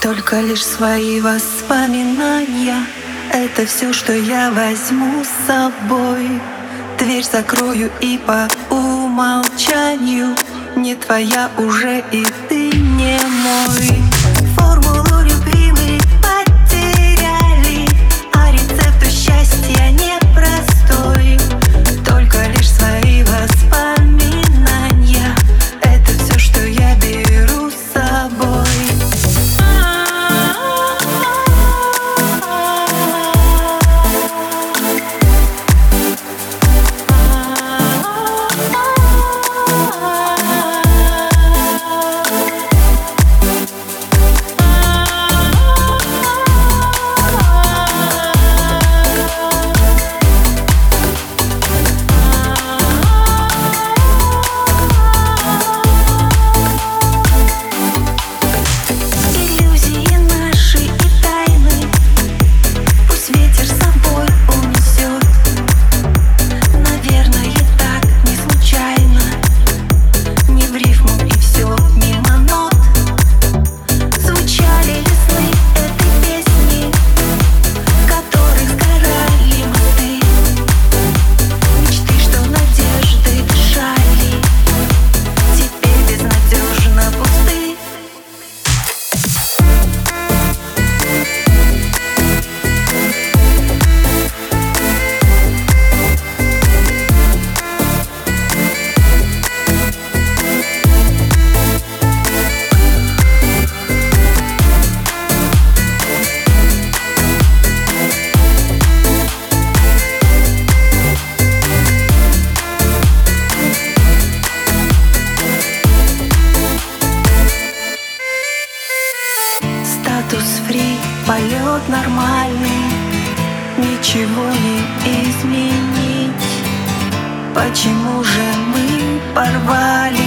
Только лишь свои воспоминания. Это все, что я возьму с собой. Дверь закрою и по умолчанию. Не твоя уже и ты не мой полет нормальный Ничего не изменить. Почему же мы порвали